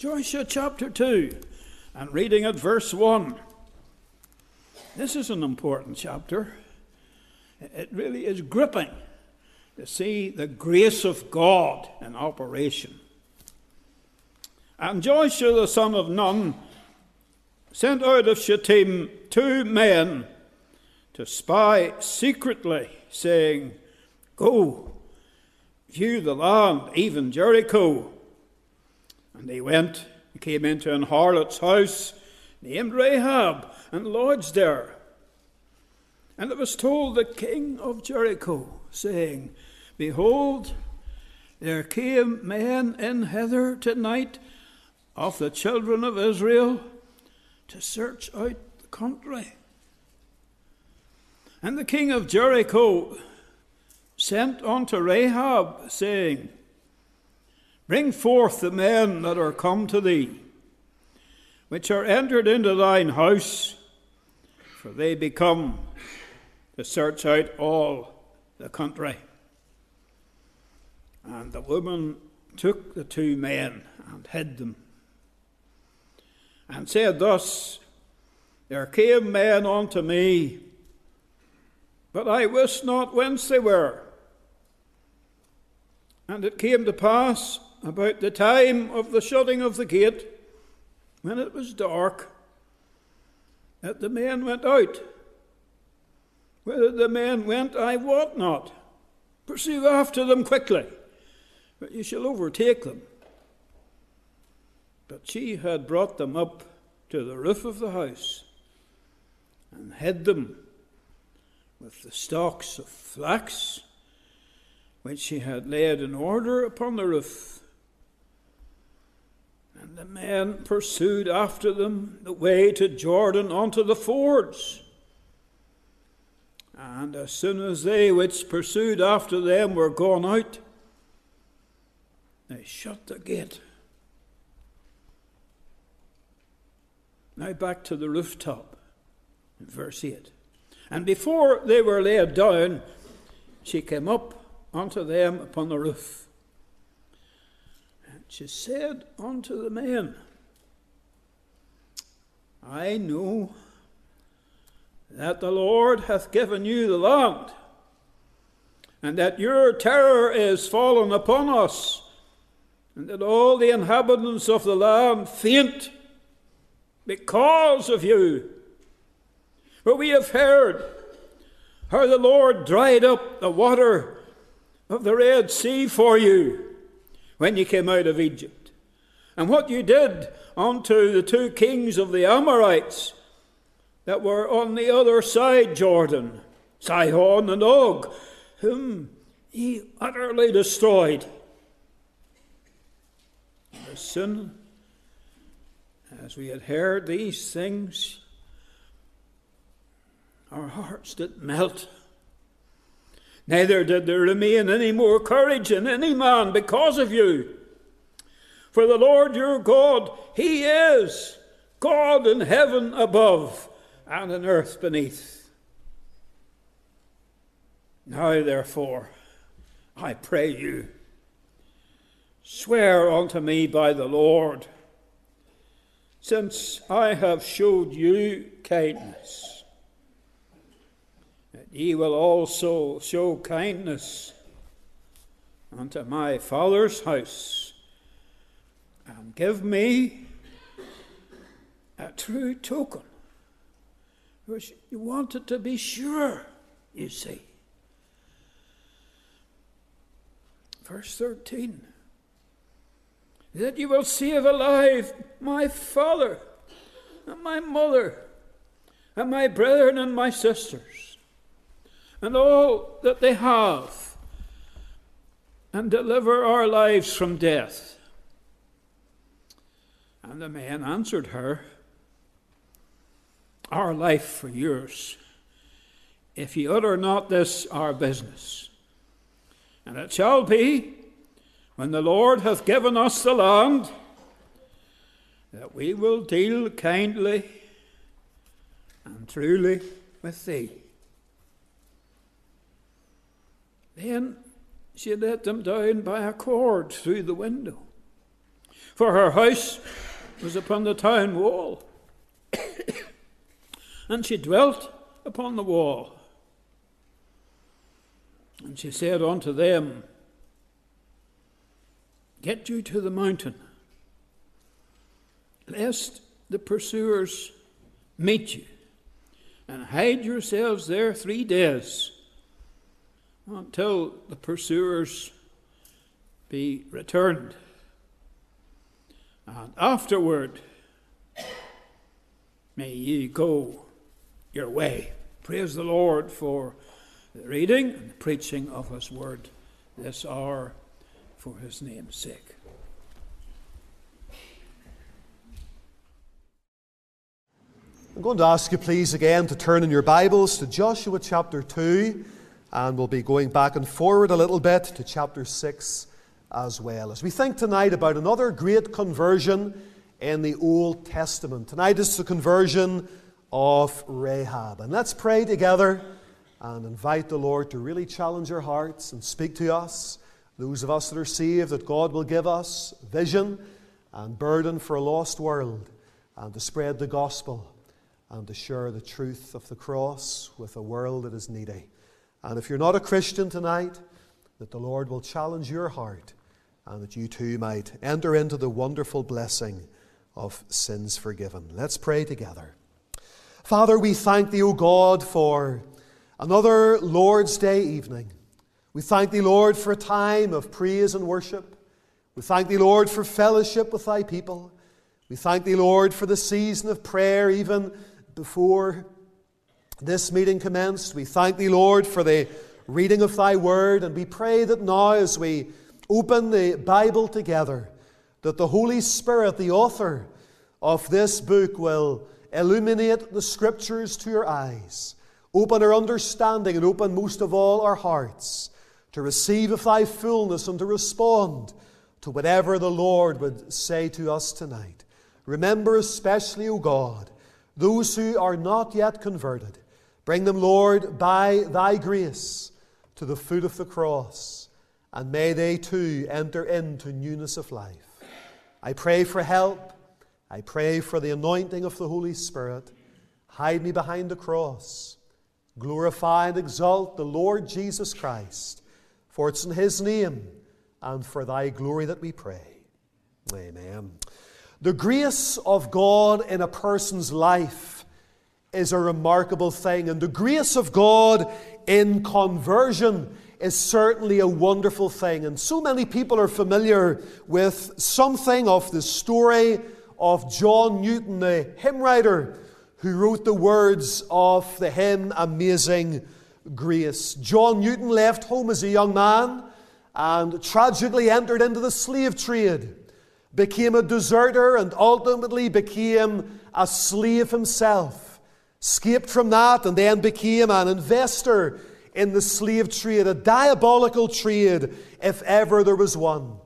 Joshua chapter 2 and reading at verse 1. This is an important chapter. It really is gripping to see the grace of God in operation. And Joshua the son of Nun sent out of Shittim two men to spy secretly, saying, Go, view the land, even Jericho. And they went and came into an harlot's house named Rahab and lodged there. And it was told the king of Jericho, saying, Behold, there came men in hither tonight of the children of Israel to search out the country. And the king of Jericho sent unto Rahab, saying, Bring forth the men that are come to thee, which are entered into thine house, for they become to search out all the country. And the woman took the two men and hid them, and said thus, There came men unto me, but I wist not whence they were. And it came to pass about the time of the shutting of the gate, when it was dark, that the men went out. Whether the men went, I wot not. Pursue after them quickly but you shall overtake them. But she had brought them up to the roof of the house and hid them with the stalks of flax which she had laid in order upon the roof. And the men pursued after them the way to Jordan unto the fords. And as soon as they which pursued after them were gone out, they shut the gate. Now back to the rooftop, verse 8. And before they were laid down, she came up unto them upon the roof. She said unto the men, I know that the Lord hath given you the land, and that your terror is fallen upon us and that all the inhabitants of the land faint because of you. For we have heard how the Lord dried up the water of the Red Sea for you when you came out of Egypt, and what you did unto the two kings of the Amorites that were on the other side Jordan, Sihon and Og, whom ye utterly destroyed as soon as we had heard these things, our hearts did melt. Neither did there remain any more courage in any man because of you. For the Lord your God, He is God in heaven above and in earth beneath. Now, therefore, I pray you Swear unto me by the Lord, since I have showed you kindness, ye will also show kindness unto my father's house, and give me a true token. Which you wanted to be sure, you see. Verse 13 that you will save alive my father and my mother and my brethren and my sisters and all that they have and deliver our lives from death. And the man answered her, Our life for yours, if ye utter not this our business. And it shall be when the Lord hath given us the land, that we will deal kindly and truly with thee. Then she let them down by a cord through the window. For her house was upon the town wall, and she dwelt upon the wall. And she said unto them, Get you to the mountain, lest the pursuers meet you, and hide yourselves there three days until the pursuers be returned. And afterward, may ye go your way. Praise the Lord for the reading and the preaching of His word this hour for His name's sake. I'm going to ask you, please, again to turn in your Bibles to Joshua chapter 2, and we'll be going back and forward a little bit to chapter 6 as well. As we think tonight about another great conversion in the Old Testament. Tonight is the conversion of Rahab. And let's pray together and invite the Lord to really challenge our hearts and speak to us. Those of us that are saved, that God will give us vision and burden for a lost world and to spread the gospel and to share the truth of the cross with a world that is needy. And if you're not a Christian tonight, that the Lord will challenge your heart and that you too might enter into the wonderful blessing of sins forgiven. Let's pray together. Father, we thank thee, O God, for another Lord's Day evening. We thank thee, Lord, for a time of praise and worship. We thank thee, Lord, for fellowship with thy people. We thank thee, Lord, for the season of prayer, even before this meeting commenced. We thank thee, Lord, for the reading of thy word, and we pray that now, as we open the Bible together, that the Holy Spirit, the author of this book, will illuminate the Scriptures to our eyes, open our understanding, and open most of all our hearts to receive of thy fullness and to respond to whatever the Lord would say to us tonight. Remember especially, O God, those who are not yet converted. Bring them, Lord, by thy grace to the foot of the cross and may they too enter into newness of life. I pray for help. I pray for the anointing of the Holy Spirit. Hide me behind the cross. Glorify and exalt the Lord Jesus Christ, for it's in His name and for Thy glory that we pray. Amen. The grace of God in a person's life is a remarkable thing, and the grace of God in conversion is certainly a wonderful thing. And so many people are familiar with something of the story of John Newton, the hymn writer who wrote the words of the hymn Amazing Grace. John Newton left home as a young man and tragically entered into the slave trade, became a deserter, and ultimately became a slave himself. Escaped from that and then became an investor in the slave trade, a diabolical trade, if ever there was one.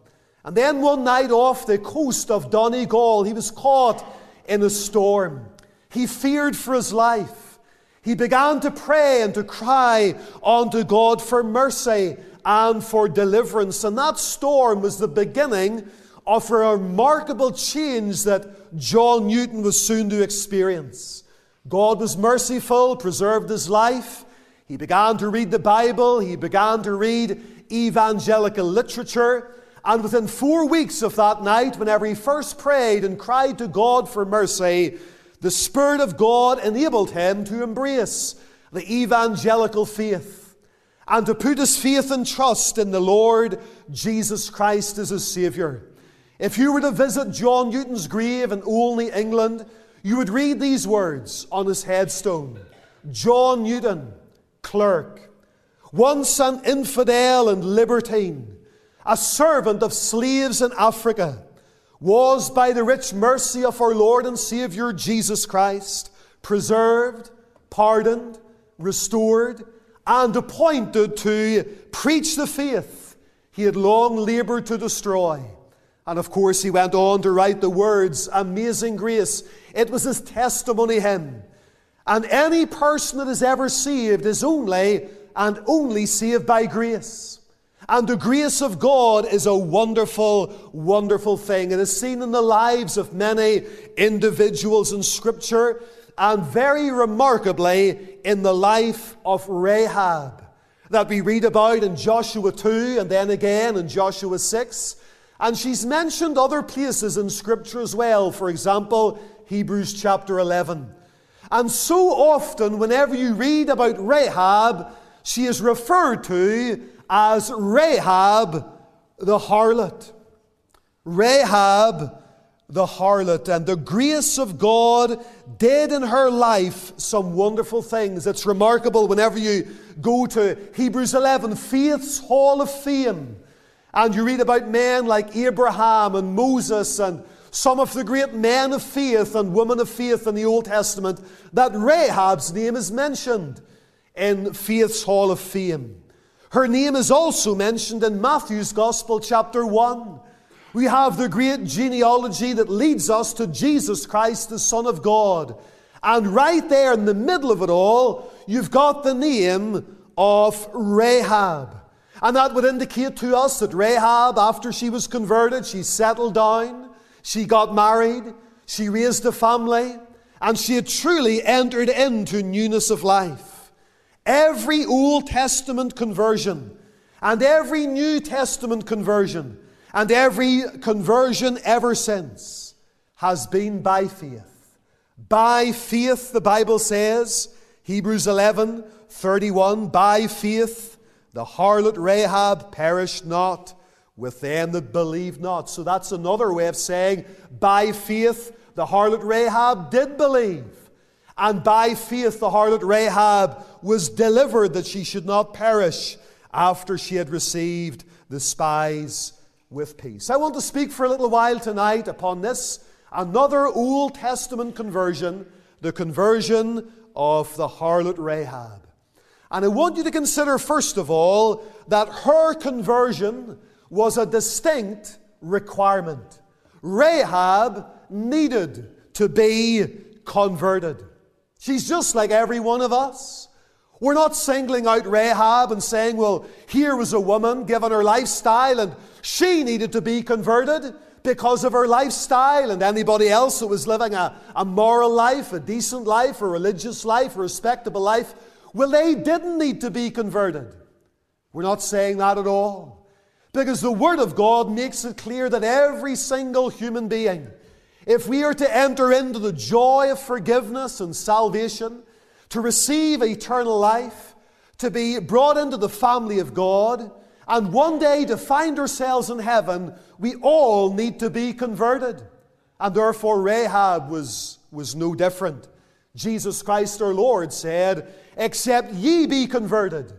And then one night off the coast of Donegal, he was caught in a storm. He feared for his life. He began to pray and to cry unto God for mercy and for deliverance. And that storm was the beginning of a remarkable change that John Newton was soon to experience. God was merciful, preserved his life, he began to read the Bible, he began to read evangelical literature, and within four weeks of that night, whenever he first prayed and cried to God for mercy, the Spirit of God enabled him to embrace the evangelical faith and to put his faith and trust in the Lord Jesus Christ as his Saviour. If you were to visit John Newton's grave in Olney, England, you would read these words on his headstone John Newton clerk, once an infidel and libertine, a servant of slaves in Africa, was by the rich mercy of our Lord and Saviour Jesus Christ preserved, pardoned, restored, and appointed to preach the faith he had long laboured to destroy. And of course, he went on to write the words, Amazing Grace. It was his testimony hymn and any person that is ever saved is only and only saved by grace. And the grace of God is a wonderful, wonderful thing. It is seen in the lives of many individuals in Scripture, and very remarkably in the life of Rahab, that we read about in Joshua 2 and then again in Joshua 6. And she's mentioned other places in Scripture as well, for example, Hebrews chapter 11. And so often, whenever you read about Rahab, she is referred to as Rahab the harlot. Rahab the harlot. And the grace of God did in her life some wonderful things. It's remarkable whenever you go to Hebrews 11, Faith's Hall of Fame, and you read about men like Abraham and Moses and some of the great men of faith and women of faith in the Old Testament, that Rahab's name is mentioned in Faith's Hall of Fame. Her name is also mentioned in Matthew's Gospel, chapter 1. We have the great genealogy that leads us to Jesus Christ, the Son of God. And right there in the middle of it all, you've got the name of Rahab. And that would indicate to us that Rahab, after she was converted, she settled down, she got married, she raised a family, and she had truly entered into newness of life. Every Old Testament conversion and every New Testament conversion and every conversion ever since has been by faith. By faith, the Bible says, Hebrews 11 31, by faith, the harlot Rahab perished not with them that believed not. So that's another way of saying, by faith, the harlot Rahab did believe. And by faith, the harlot Rahab was delivered that she should not perish after she had received the spies with peace. I want to speak for a little while tonight upon this, another Old Testament conversion, the conversion of the harlot Rahab. And I want you to consider, first of all, that her conversion was a distinct requirement. Rahab needed to be converted. She's just like every one of us. We're not singling out Rahab and saying, well, here was a woman given her lifestyle and she needed to be converted because of her lifestyle, and anybody else who was living a, a moral life, a decent life, a religious life, a respectable life, well, they didn't need to be converted. We're not saying that at all. Because the Word of God makes it clear that every single human being, if we are to enter into the joy of forgiveness and salvation, to receive eternal life, to be brought into the family of God, and one day to find ourselves in heaven, we all need to be converted. And therefore, Rahab was, was no different. Jesus Christ our Lord said, Except ye be converted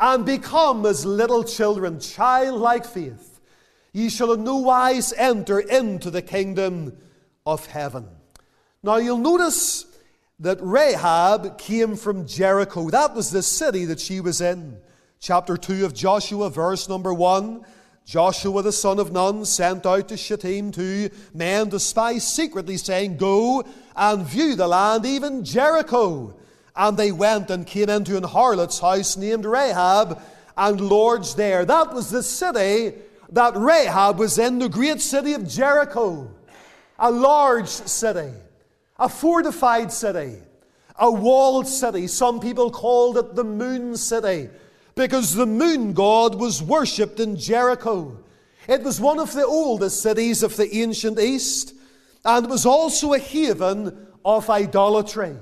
and become as little children, childlike faith, ye shall in no wise enter into the kingdom of heaven. Now you'll notice that Rahab came from Jericho. That was the city that she was in chapter 2 of Joshua, verse number 1. Joshua the son of Nun sent out to Shittim two men to spy secretly, saying, Go and view the land, even Jericho. And they went and came into an harlot's house named Rahab and lodged there. That was the city that Rahab was in, the great city of Jericho. A large city, a fortified city, a walled city. Some people called it the Moon City because the moon god was worshipped in Jericho. It was one of the oldest cities of the ancient East, and was also a haven of idolatry.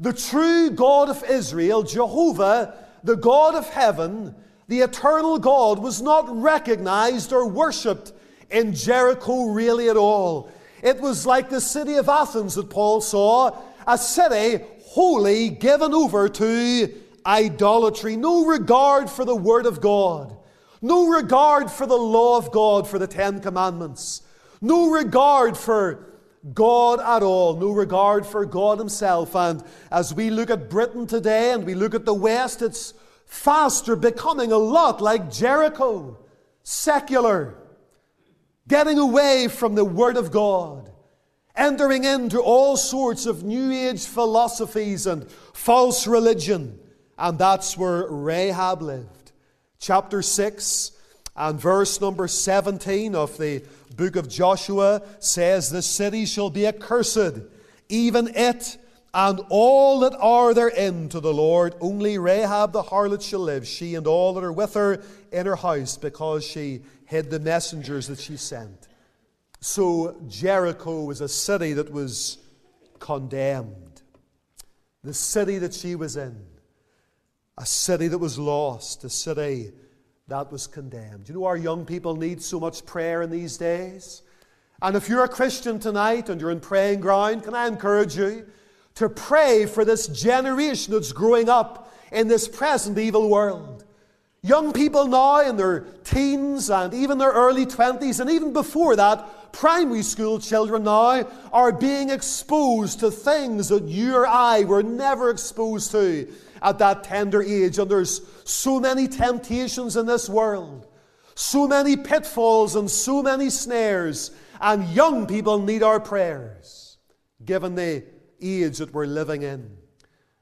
The true God of Israel, Jehovah, the God of heaven, the eternal God, was not recognized or worshipped in Jericho really at all. It was like the city of Athens that Paul saw, a city wholly given over to idolatry, no regard for the Word of God, no regard for the law of God, for the Ten Commandments, no regard for God at all, no regard for God Himself. And as we look at Britain today and we look at the West, it's faster becoming a lot like Jericho, secular, getting away from the Word of God entering into all sorts of New Age philosophies and false religion. And that's where Rahab lived. Chapter 6 And verse number 17 of the book of Joshua says, The city shall be accursed, even it and all that are therein to the Lord. Only Rahab the harlot shall live, she and all that are with her in her house, because she hid the messengers that she sent. So Jericho was a city that was condemned. The city that she was in, a city that was lost, a city that was condemned. You know, our young people need so much prayer in these days. And if you're a Christian tonight and you're in praying ground, can I encourage you to pray for this generation that's growing up in this present evil world? Young people now in their teens and even their early 20s, and even before that, primary school children now are being exposed to things that you or I were never exposed to at that tender age. And there's so many temptations in this world, so many pitfalls and so many snares. And young people need our prayers, given the age that we're living in.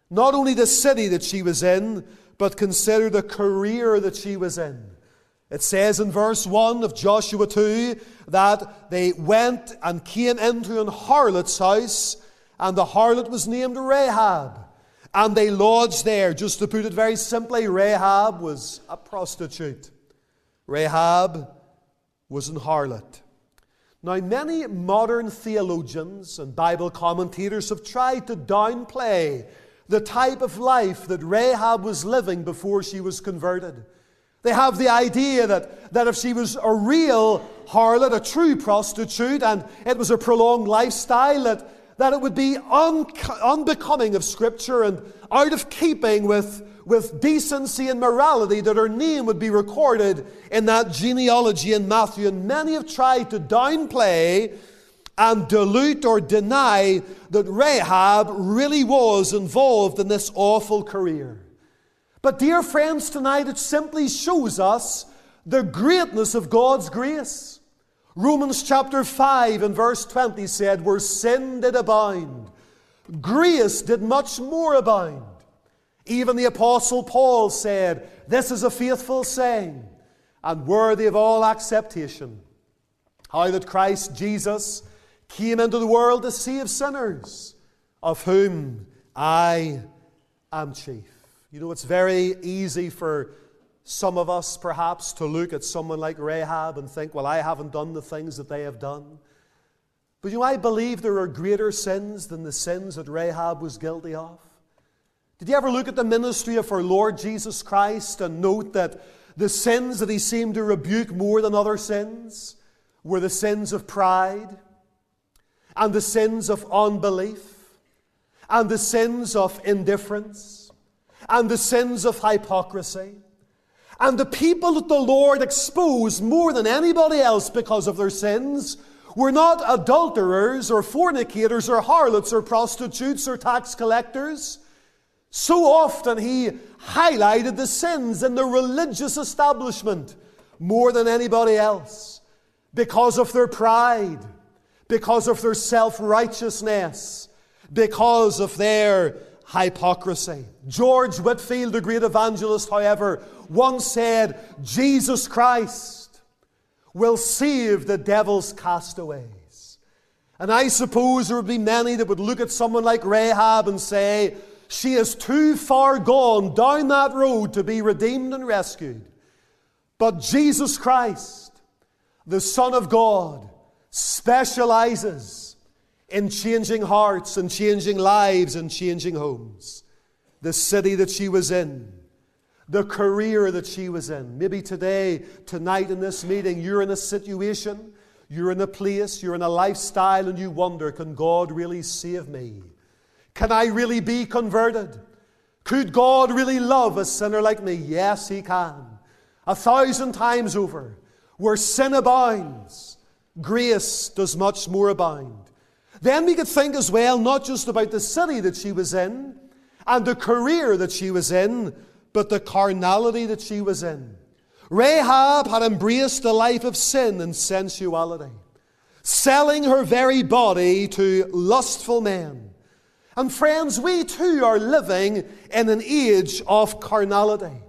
Not only the city that she was in, but consider the career that she was in. It says in verse 1 of Joshua 2 that they went and came into an harlot's house, and the harlot was named Rahab. And they lodged there. Just to put it very simply, Rahab was a prostitute. Rahab was an harlot. Now, many modern theologians and Bible commentators have tried to downplay the type of life that Rahab was living before she was converted. They have the idea that, that if she was a real harlot, a true prostitute, and it was a prolonged lifestyle, that that it would be un- unbecoming of Scripture and out of keeping with, with decency and morality that her name would be recorded in that genealogy in Matthew. And many have tried to downplay and dilute or deny that Rahab really was involved in this awful career. But, dear friends, tonight it simply shows us the greatness of God's grace. Romans chapter 5 and verse 20 said, Where sin did abound, grace did much more abound. Even the Apostle Paul said, This is a faithful saying and worthy of all acceptation. How that Christ Jesus came into the world to save sinners, of whom I am chief. You know, it's very easy for some of us, perhaps, to look at someone like Rahab and think, well, I haven't done the things that they have done. But you know, I believe there are greater sins than the sins that Rahab was guilty of. Did you ever look at the ministry of our Lord Jesus Christ and note that the sins that he seemed to rebuke more than other sins were the sins of pride, and the sins of unbelief, and the sins of indifference, and the sins of hypocrisy? And the people that the Lord exposed more than anybody else because of their sins were not adulterers or fornicators or harlots or prostitutes or tax collectors. So often he highlighted the sins in the religious establishment more than anybody else because of their pride, because of their self righteousness, because of their hypocrisy. George Whitefield, the great evangelist, however, once said, Jesus Christ will save the devil's castaways. And I suppose there would be many that would look at someone like Rahab and say, she is too far gone down that road to be redeemed and rescued. But Jesus Christ, the Son of God, specializes in changing hearts and changing lives and changing homes. The city that she was in the career that she was in. Maybe today, tonight in this meeting, you're in a situation, you're in a place, you're in a lifestyle, and you wonder, can God really save me? Can I really be converted? Could God really love a sinner like me? Yes, He can. A thousand times over. Where sin abounds, grace does much more abound. Then we could think as well, not just about the city that she was in and the career that she was in, but the carnality that she was in. Rahab had embraced a life of sin and sensuality, selling her very body to lustful men. And friends, we too are living in an age of carnality.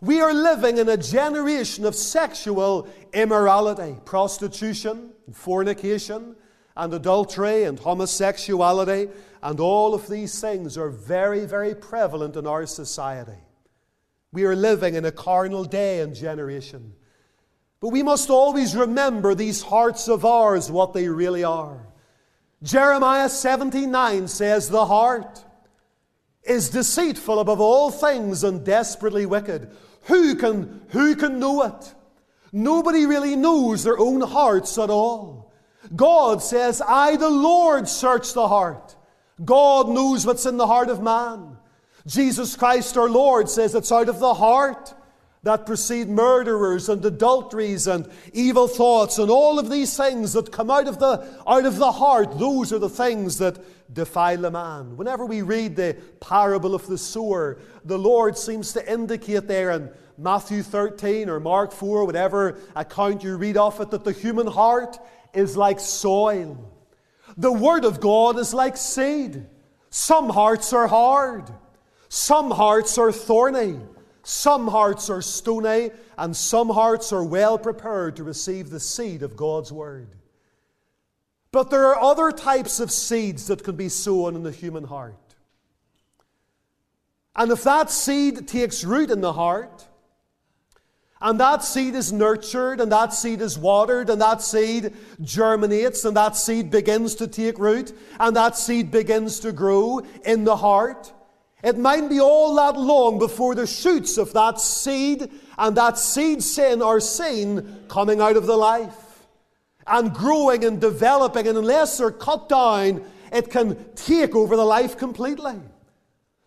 We are living in a generation of sexual immorality, prostitution, fornication, and adultery and homosexuality, and all of these things are very, very prevalent in our society. We are living in a carnal day and generation. But we must always remember these hearts of ours, what they really are. Jeremiah 79 says, The heart is deceitful above all things and desperately wicked. Who can, who can know it? Nobody really knows their own hearts at all. God says, I, the Lord, search the heart. God knows what's in the heart of man. Jesus Christ our Lord says it's out of the heart that proceed murderers and adulteries and evil thoughts and all of these things that come out of the, out of the heart. Those are the things that defile a man. Whenever we read the parable of the sower, the Lord seems to indicate there in Matthew 13 or Mark 4, whatever account you read of it, that the human heart is like soil. The Word of God is like seed. Some hearts are hard, some hearts are thorny. Some hearts are stony, and some hearts are well prepared to receive the seed of God's Word. But there are other types of seeds that can be sown in the human heart. And if that seed takes root in the heart, and that seed is nurtured, and that seed is watered, and that seed germinates, and that seed begins to take root, and that seed begins to grow in the heart, it might be all that long before the shoots of that seed and that seed sin are seen coming out of the life and growing and developing. And unless they're cut down, it can take over the life completely.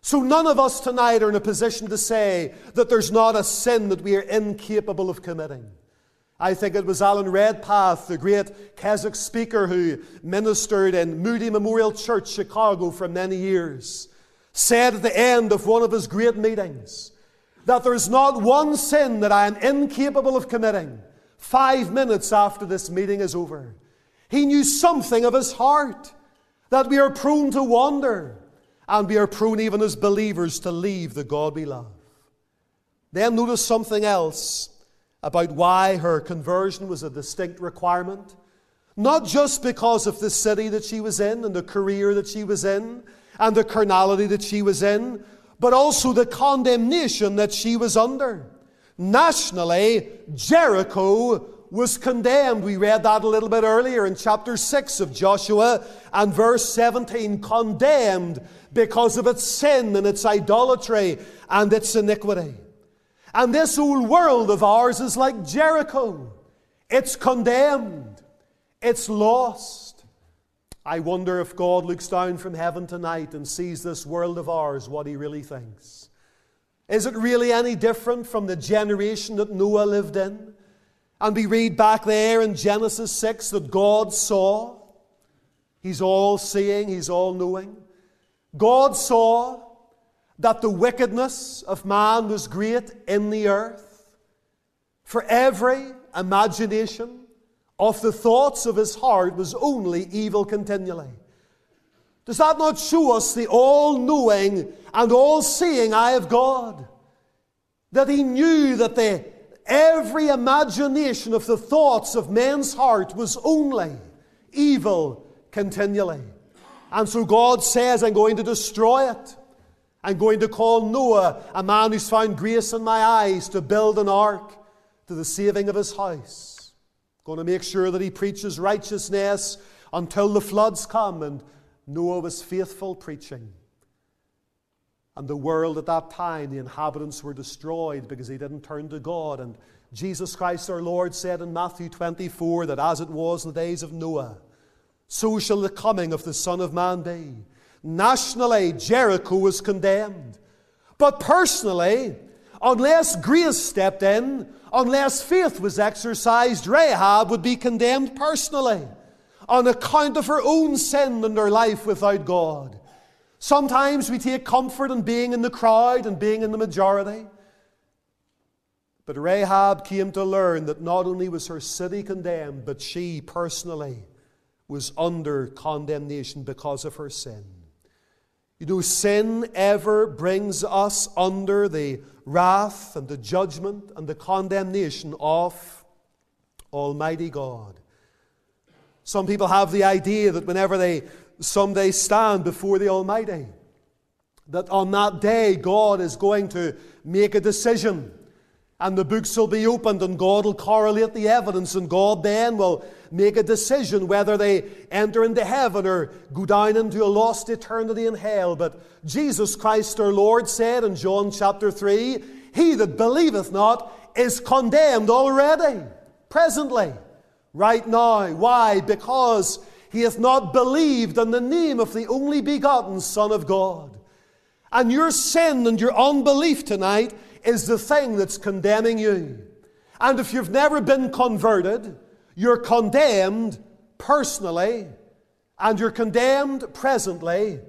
So none of us tonight are in a position to say that there's not a sin that we are incapable of committing. I think it was Alan Redpath, the great Keswick speaker who ministered in Moody Memorial Church, Chicago, for many years said at the end of one of his great meetings that there's not one sin that I am incapable of committing five minutes after this meeting is over. He knew something of his heart that we are prone to wander and we are prone, even as believers, to leave the God we love. Then notice something else about why her conversion was a distinct requirement. Not just because of the city that she was in and the career that she was in and the carnality that she was in, but also the condemnation that she was under. Nationally, Jericho was condemned. We read that a little bit earlier in chapter 6 of Joshua and verse 17. Condemned because of its sin and its idolatry and its iniquity. And this old world of ours is like Jericho. It's condemned. It's lost. I wonder if God looks down from heaven tonight and sees this world of ours, what he really thinks. Is it really any different from the generation that Noah lived in? And we read back there in Genesis 6 that God saw. He's all seeing, He's all knowing. God saw that the wickedness of man was great in the earth. For every imagination of the thoughts of his heart was only evil continually. Does that not show us the all knowing and all seeing eye of God? That he knew that the, every imagination of the thoughts of men's heart was only evil continually. And so God says, I'm going to destroy it. I'm going to call Noah, a man who's found grace in my eyes, to build an ark to the saving of his house. Going to make sure that he preaches righteousness until the floods come. And Noah was faithful preaching. And the world at that time, the inhabitants were destroyed because he didn't turn to God. And Jesus Christ our Lord said in Matthew 24 that as it was in the days of Noah, so shall the coming of the Son of Man be. Nationally, Jericho was condemned. But personally, unless grace stepped in, unless faith was exercised, Rahab would be condemned personally on account of her own sin and her life without God. Sometimes we take comfort in being in the crowd and being in the majority. But Rahab came to learn that not only was her city condemned, but she personally was under condemnation because of her sin. You know, sin ever brings us under the wrath and the judgment and the condemnation of Almighty God. Some people have the idea that whenever they someday stand before the Almighty, that on that day God is going to make a decision and the books will be opened and God will correlate the evidence and God then will make a decision whether they enter into heaven or go down into a lost eternity in hell. But Jesus Christ our Lord said in John chapter 3 He that believeth not is condemned already, presently, right now. Why? Because he hath not believed in the name of the only begotten Son of God. And your sin and your unbelief tonight is the thing that's condemning you. And if you've never been converted, you're condemned personally, and you're condemned presently,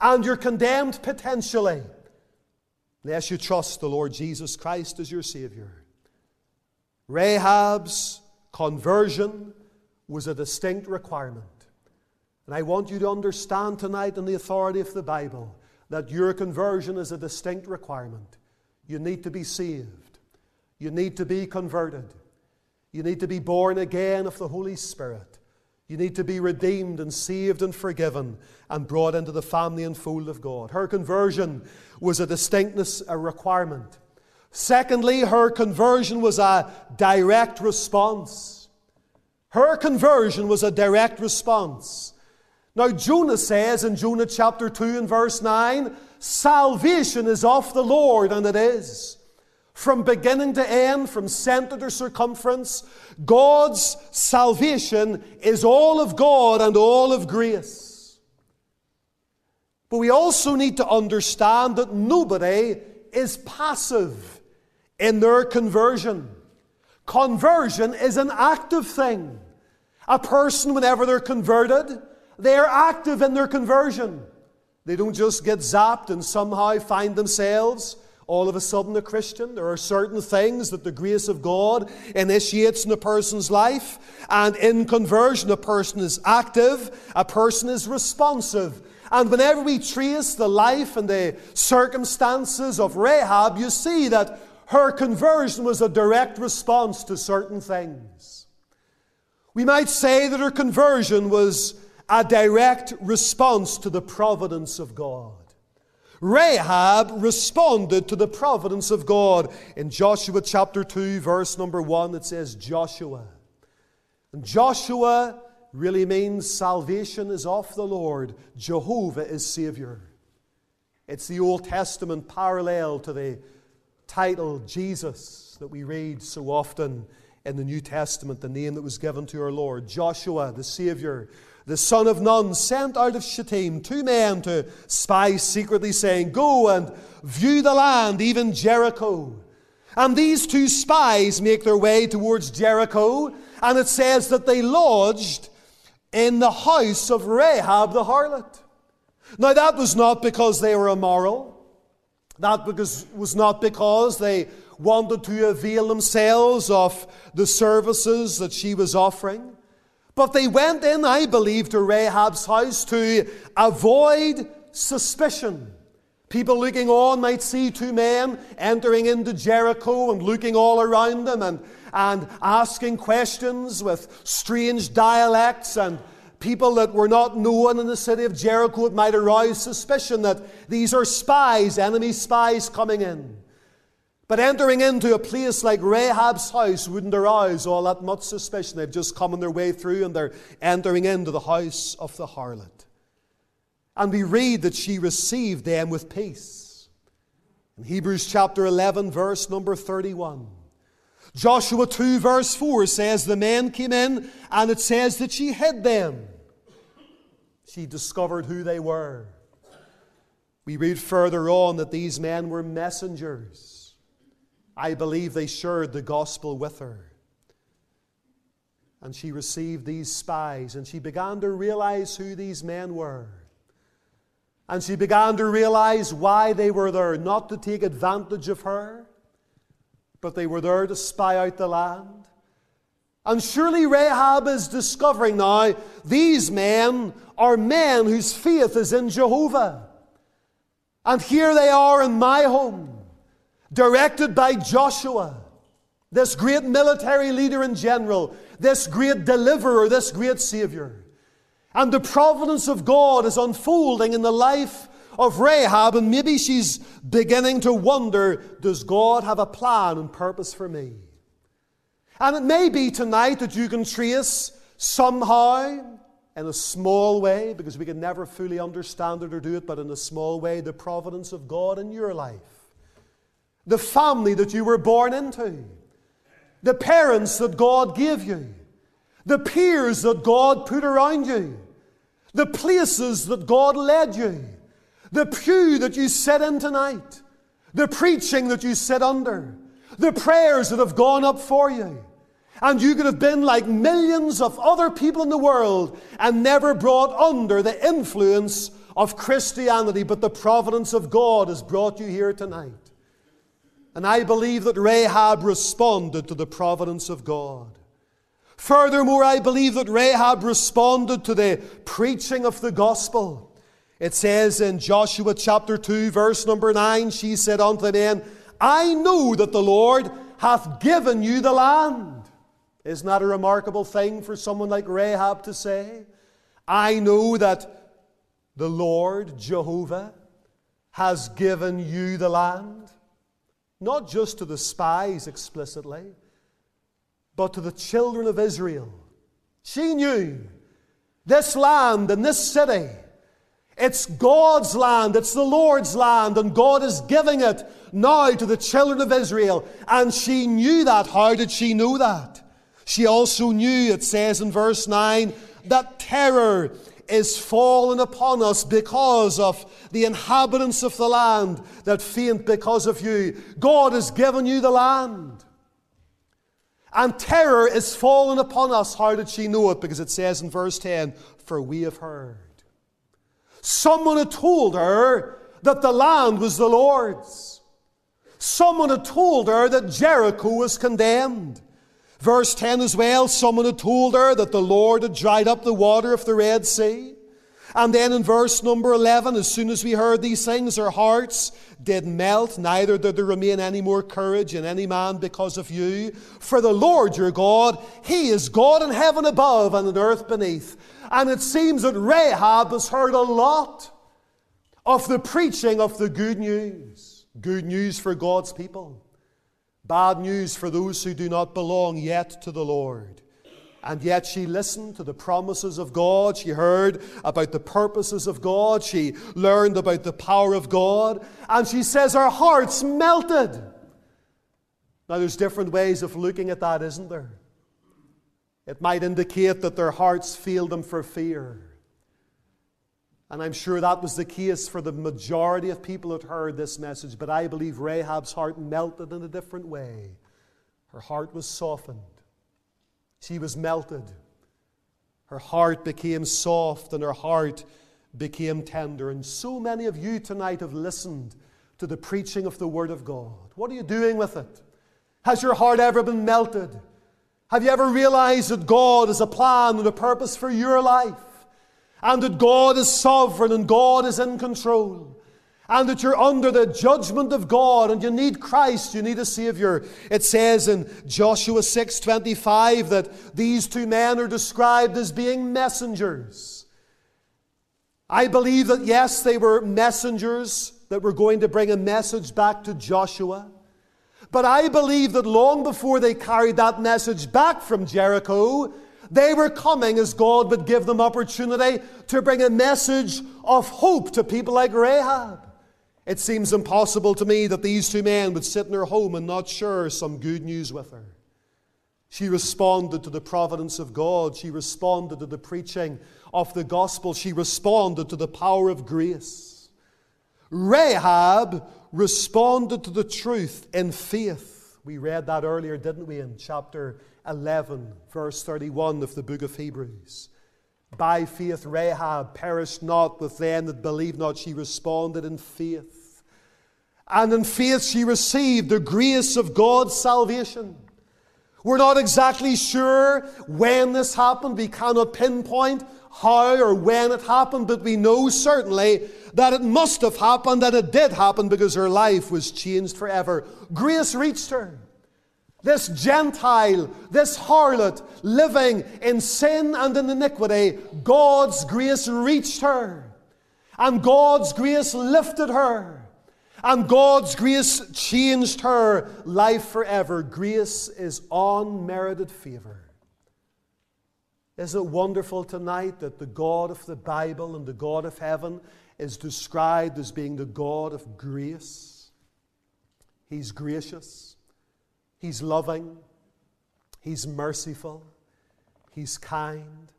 and you're condemned potentially, unless you trust the Lord Jesus Christ as your Savior. Rahab's conversion was a distinct requirement. And I want you to understand tonight, in the authority of the Bible, that your conversion is a distinct requirement. You need to be saved. You need to be converted. You need to be born again of the Holy Spirit. You need to be redeemed and saved and forgiven and brought into the family and fold of God. Her conversion was a distinctness, a requirement. Secondly, her conversion was a direct response. Her conversion was a direct response. Now, Jonah says in Jonah chapter 2 and verse 9, Salvation is of the Lord, and it is. From beginning to end, from center to circumference, God's salvation is all of God and all of grace. But we also need to understand that nobody is passive in their conversion. Conversion is an active thing. A person, whenever they're converted, they are active in their conversion. They don't just get zapped and somehow find themselves all of a sudden a Christian. There are certain things that the grace of God initiates in a person's life. And in conversion, a person is active, a person is responsive. And whenever we trace the life and the circumstances of Rahab, you see that her conversion was a direct response to certain things. We might say that her conversion was a direct response to the providence of God. Rahab responded to the providence of God. In Joshua chapter 2, verse number 1, it says Joshua. And Joshua really means salvation is of the Lord, Jehovah is Savior. It's the Old Testament parallel to the title Jesus that we read so often in the New Testament, the name that was given to our Lord. Joshua, the Savior, the son of Nun, sent out of Shittim two men to spy secretly, saying, Go and view the land, even Jericho. And these two spies make their way towards Jericho, and it says that they lodged in the house of Rahab the harlot. Now, that was not because they were immoral. That was not because they wanted to avail themselves of the services that she was offering. But they went in, I believe, to Rahab's house to avoid suspicion. People looking on might see two men entering into Jericho and looking all around them and, and asking questions with strange dialects and people that were not known in the city of Jericho. It might arouse suspicion that these are spies, enemy spies coming in. But entering into a place like Rahab's house wouldn't arouse all that much suspicion. They've just come on their way through and they're entering into the house of the harlot. And we read that she received them with peace. In Hebrews chapter 11, verse number 31. Joshua 2, verse 4 says, The men came in, and it says that she hid them. She discovered who they were. We read further on that these men were messengers. I believe they shared the gospel with her. And she received these spies, and she began to realize who these men were. And she began to realize why they were there, not to take advantage of her, but they were there to spy out the land. And surely Rahab is discovering now these men are men whose faith is in Jehovah. And here they are in my home, directed by Joshua, this great military leader and general, this great deliverer, this great Savior. And the providence of God is unfolding in the life of Rahab, and maybe she's beginning to wonder does God have a plan and purpose for me? And it may be tonight that you can trace somehow, in a small way, because we can never fully understand it or do it, but in a small way, the providence of God in your life. The family that you were born into. The parents that God gave you. The peers that God put around you. The places that God led you. The pew that you sit in tonight. The preaching that you sit under. The prayers that have gone up for you. And you could have been like millions of other people in the world and never brought under the influence of Christianity, but the providence of God has brought you here tonight. And I believe that Rahab responded to the providence of God. Furthermore, I believe that Rahab responded to the preaching of the gospel. It says in Joshua chapter 2, verse number 9, she said unto the men, I know that the Lord hath given you the land. Isn't that a remarkable thing for someone like Rahab to say? I know that the Lord, Jehovah, has given you the land, not just to the spies explicitly, but to the children of Israel. She knew this land and this city. It's God's land, it's the Lord's land, and God is giving it now to the children of Israel. And she knew that. How did she know that? She also knew, it says in verse 9, that terror is fallen upon us because of the inhabitants of the land that faint because of you. God has given you the land. And terror is fallen upon us. How did she know it? Because it says in verse 10, For we have heard. Someone had told her that the land was the Lord's. Someone had told her that Jericho was condemned. Verse 10 as well, someone had told her that the Lord had dried up the water of the Red Sea. And then in verse number 11, as soon as we heard these things, our hearts did melt, neither did there remain any more courage in any man because of you. For the Lord your God, He is God in heaven above and in earth beneath. And it seems that Rahab has heard a lot of the preaching of the good news. Good news for God's people. Bad news for those who do not belong yet to the Lord. And yet she listened to the promises of God. She heard about the purposes of God. She learned about the power of God. And she says her heart's melted. Now, there's different ways of looking at that, isn't there? It might indicate that their hearts feel them for fear. And I'm sure that was the case for the majority of people that heard this message. But I believe Rahab's heart melted in a different way. Her heart was softened, she was melted. Her heart became soft and her heart became tender. And so many of you tonight have listened to the preaching of the Word of God. What are you doing with it? Has your heart ever been melted? Have you ever realized that God has a plan and a purpose for your life? And that God is sovereign and God is in control. And that you're under the judgment of God and you need Christ, you need a Savior. It says in Joshua 6:25 that these two men are described as being messengers. I believe that yes, they were messengers that were going to bring a message back to Joshua. But I believe that long before they carried that message back from Jericho, they were coming as God would give them opportunity to bring a message of hope to people like Rahab. It seems impossible to me that these two men would sit in her home and not share some good news with her. She responded to the providence of God. She responded to the preaching of the gospel. She responded to the power of grace. Rahab responded to the truth in faith. We read that earlier, didn't we, in chapter 11, verse 31 of the book of Hebrews. By faith, Rahab perished not with them that believed not. She responded in faith. And in faith, she received the grace of God's salvation. We're not exactly sure when this happened. We cannot pinpoint how or when it happened, but we know certainly that it must have happened, that it did happen because her life was changed forever. Grace reached her. This Gentile, this harlot living in sin and in iniquity, God's grace reached her. And God's grace lifted her. And God's grace changed her life forever. Grace is unmerited favor. Isn't it wonderful tonight that the God of the Bible and the God of heaven is described as being the God of grace? He's gracious, He's loving, He's merciful, He's kind.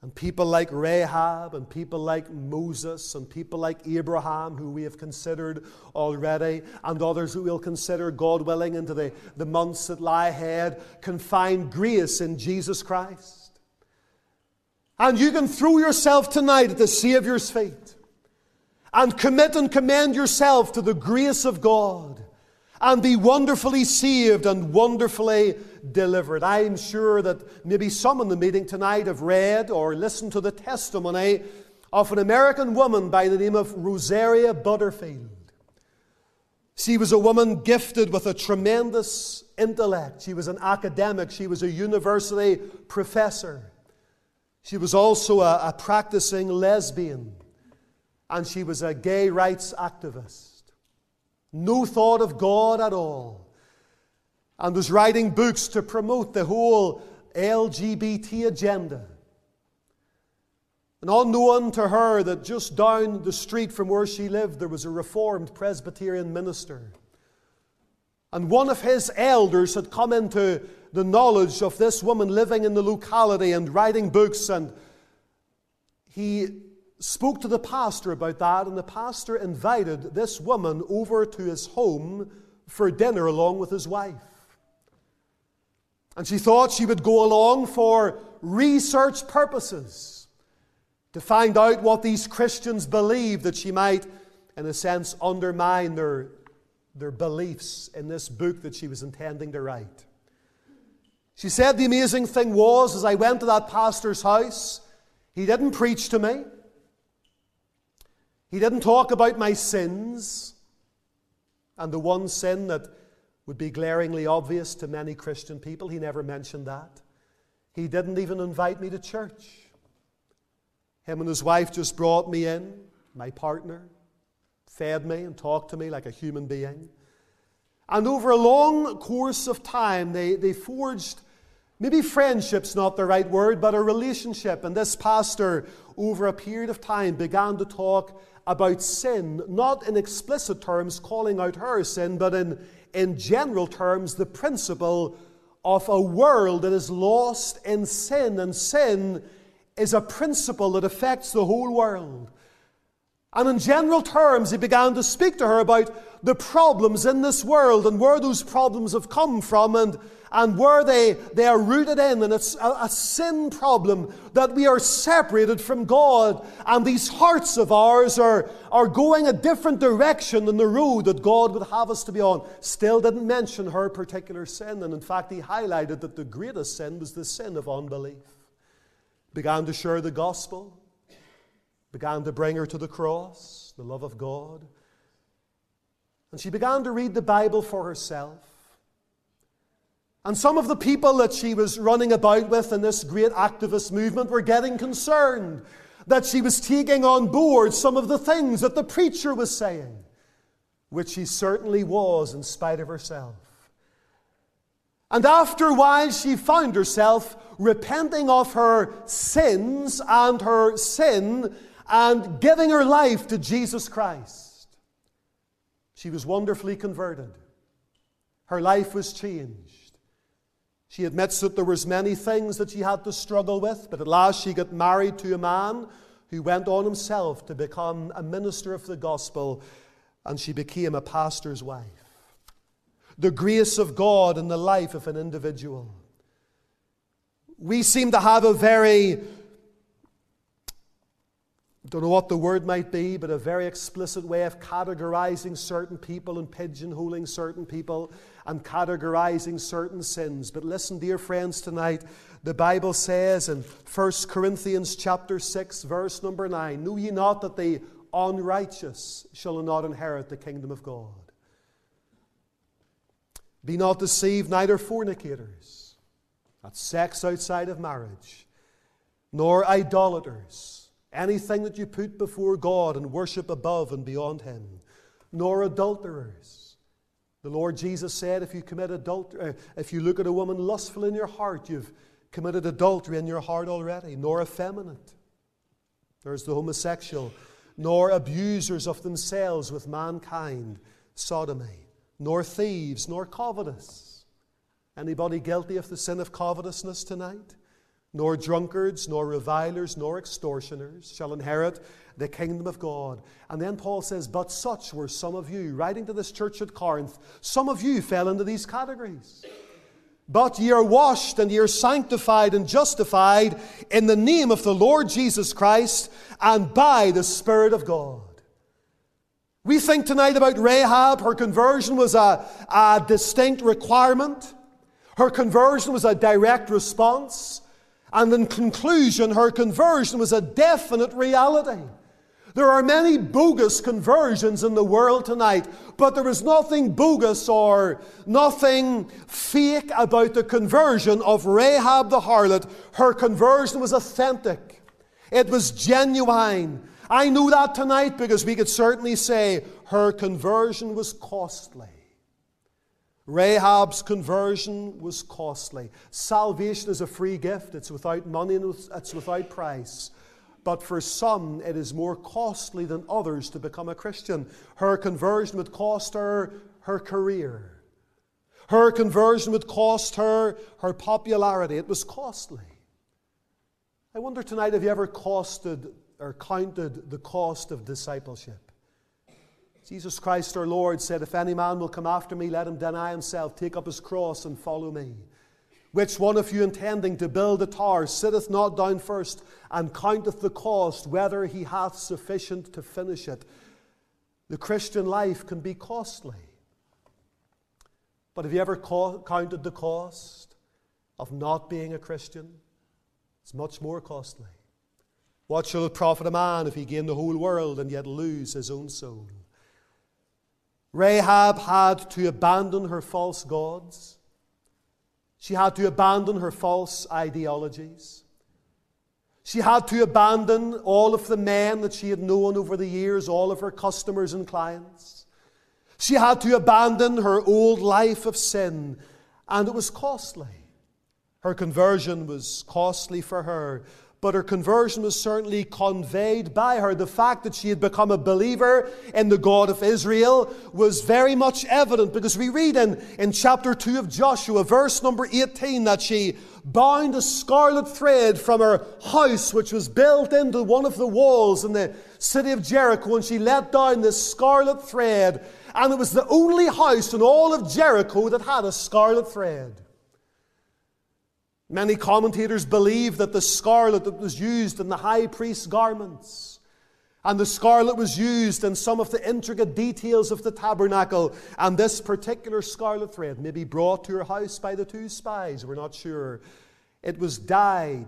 And people like Rahab and people like Moses and people like Abraham, who we have considered already, and others who we'll consider, God willing, into the, the months that lie ahead, can find grace in Jesus Christ. And you can throw yourself tonight at the Saviour's feet and commit and commend yourself to the grace of God and be wonderfully saved and wonderfully delivered. I'm sure that maybe some in the meeting tonight have read or listened to the testimony of an American woman by the name of Rosaria Butterfield. She was a woman gifted with a tremendous intellect. She was an academic, she was a university professor. She was also a, a practicing lesbian, and she was a gay rights activist. No thought of God at all, and was writing books to promote the whole LGBT agenda. And unknown to her that just down the street from where she lived there was a Reformed Presbyterian minister. And one of his elders had come into the knowledge of this woman living in the locality and writing books. And he spoke to the pastor about that, and the pastor invited this woman over to his home for dinner along with his wife. And she thought she would go along for research purposes to find out what these Christians believe, that she might, in a sense, undermine their, their beliefs in this book that she was intending to write. She said the amazing thing was, as I went to that pastor's house, he didn't preach to me. He didn't talk about my sins and the one sin that would be glaringly obvious to many Christian people. He never mentioned that. He didn't even invite me to church. Him and his wife just brought me in, my partner, fed me and talked to me like a human being. And over a long course of time, they, they forged Maybe friendship's not the right word, but a relationship. And this pastor, over a period of time, began to talk about sin, not in explicit terms calling out her sin, but in, in general terms, the principle of a world that is lost in sin. And sin is a principle that affects the whole world. And in general terms, he began to speak to her about the problems in this world and where those problems have come from and and where they, they are rooted in, and it's a, a sin problem that we are separated from God, and these hearts of ours are, are going a different direction than the road that God would have us to be on. Still didn't mention her particular sin, and in fact, he highlighted that the greatest sin was the sin of unbelief. Began to share the gospel, began to bring her to the cross, the love of God. And she began to read the Bible for herself. And some of the people that she was running about with in this great activist movement were getting concerned that she was taking on board some of the things that the preacher was saying, which she certainly was in spite of herself. And after a while, she found herself repenting of her sins and her sin and giving her life to Jesus Christ. She was wonderfully converted. Her life was changed. She admits that there was many things that she had to struggle with, but at last she got married to a man who went on himself to become a minister of the gospel, and she became a pastor's wife. The grace of God in the life of an individual. We seem to have a very don't know what the word might be, but a very explicit way of categorizing certain people and pigeonholing certain people. and categorizing certain sins. But listen, dear friends, tonight, the Bible says in 1 Corinthians chapter 6, verse number 9, Know ye not that the unrighteous shall not inherit the kingdom of God? Be not deceived, neither fornicators, that's sex outside of marriage, nor idolaters, anything that you put before God and worship above and beyond Him, nor adulterers. The Lord Jesus said, if you commit adultery, uh, if you look at a woman lustful in your heart, you've committed adultery in your heart already, nor effeminate. There's the homosexual, nor abusers of themselves with mankind, sodomy, nor thieves, nor covetous. Anybody guilty of the sin of covetousness tonight? Nor drunkards, nor revilers, nor extortioners shall inherit the kingdom of God. And then Paul says, But such were some of you, writing to this church at Corinth, some of you fell into these categories. But ye are washed and ye are sanctified and justified in the name of the Lord Jesus Christ and by the Spirit of God. We think tonight about Rahab. Her conversion was a, a distinct requirement. Her conversion was a direct response. And in conclusion, her conversion was a definite reality. There are many bogus conversions in the world tonight, but there is nothing bogus or nothing fake about the conversion of Rahab the harlot. Her conversion was authentic, it was genuine. I know that tonight because we could certainly say her conversion was costly. Rahab's conversion was costly. Salvation is a free gift, it's without money and it's without price. But for some, it is more costly than others to become a Christian. Her conversion would cost her her career. Her conversion would cost her her popularity. It was costly. I wonder tonight have you ever costed or counted the cost of discipleship? Jesus Christ our Lord said, If any man will come after me, let him deny himself, take up his cross, and follow me. Which one of you intending to build a tower sitteth not down first and counteth the cost, whether he hath sufficient to finish it? The Christian life can be costly. But have you ever counted the cost of not being a Christian? It's much more costly. What shall it profit a man if he gain the whole world and yet lose his own soul? Rahab had to abandon her false gods. She had to abandon her false ideologies. She had to abandon all of the men that she had known over the years, all of her customers and clients. She had to abandon her old life of sin, and it was costly. Her conversion was costly for her but her conversion was certainly conveyed by her. The fact that she had become a believer in the God of Israel was very much evident because we read in, in chapter 2 of Joshua, verse number 18, that she bound a scarlet thread from her house, which was built into one of the walls in the city of Jericho, and she let down this scarlet thread. And it was the only house in all of Jericho that had a scarlet thread. Many commentators believe that the scarlet that was used in the high priest's garments and the scarlet was used in some of the intricate details of the tabernacle. And this particular scarlet thread may be brought to her house by the two spies, we're not sure. It was dyed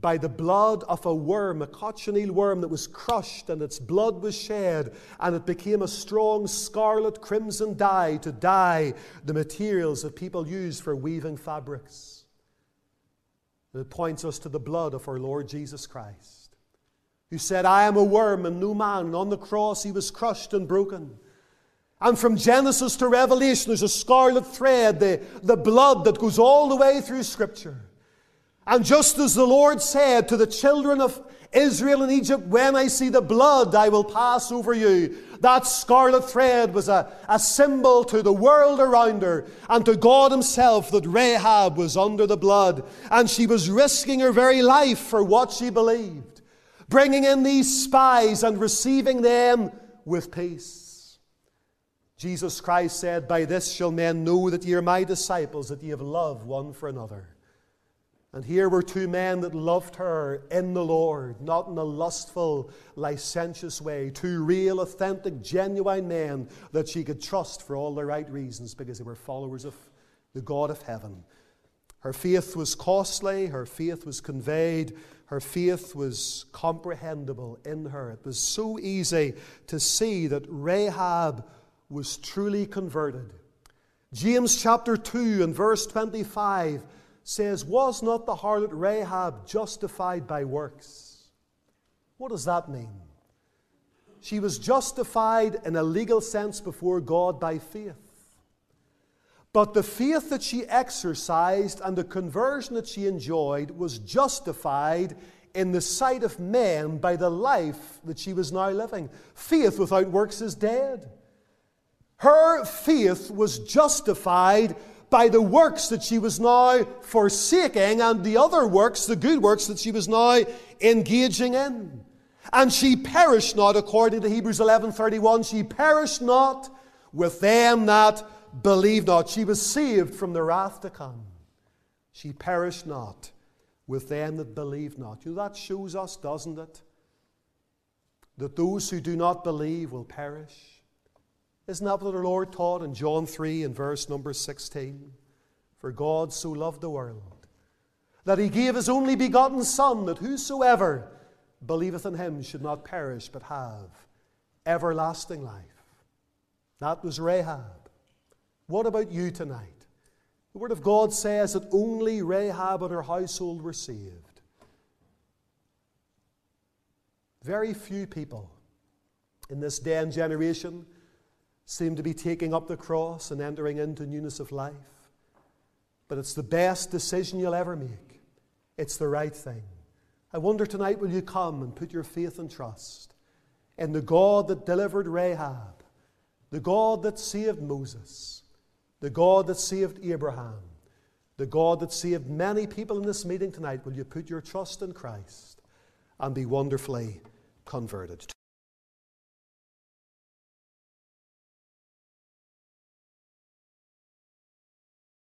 by the blood of a worm, a cochineal worm that was crushed, and its blood was shed, and it became a strong scarlet crimson dye to dye the materials that people use for weaving fabrics. It points us to the blood of our Lord Jesus Christ, who said, I am a worm and no man. And on the cross, he was crushed and broken. And from Genesis to Revelation, there's a scarlet thread, the, the blood that goes all the way through Scripture. And just as the Lord said to the children of Israel in Egypt, When I see the blood, I will pass over you. That scarlet thread was a, a symbol to the world around her and to God Himself that Rahab was under the blood and she was risking her very life for what she believed, bringing in these spies and receiving them with peace. Jesus Christ said, By this shall men know that ye are my disciples, that ye have love one for another. And here were two men that loved her in the Lord, not in a lustful, licentious way. Two real, authentic, genuine men that she could trust for all the right reasons because they were followers of the God of heaven. Her faith was costly, her faith was conveyed, her faith was comprehensible in her. It was so easy to see that Rahab was truly converted. James chapter 2 and verse 25 says, Was not the harlot Rahab justified by works? What does that mean? She was justified in a legal sense before God by faith. But the faith that she exercised and the conversion that she enjoyed was justified in the sight of men by the life that she was now living. Faith without works is dead. Her faith was justified by the works that she was now forsaking and the other works, the good works that she was now engaging in. And she perished not, according to Hebrews 11:31, she perished not with them that believe not. She was saved from the wrath to come. She perished not with them that believe not. You know, that shows us, doesn't it? That those who do not believe will perish. Isn't that what our Lord taught in John 3 and verse number 16? For God so loved the world that he gave his only begotten Son, that whosoever believeth in him should not perish but have everlasting life. That was Rahab. What about you tonight? The Word of God says that only Rahab and her household were saved. Very few people in this day and generation seem to be taking up the cross and entering into newness of life. But it's the best decision you'll ever make. It's the right thing. I wonder tonight will you come and put your faith and trust in the God that delivered Rahab, the God that saved Moses, the God that saved Abraham, the God that saved many people in this meeting tonight. Will you put your trust in Christ and be wonderfully converted?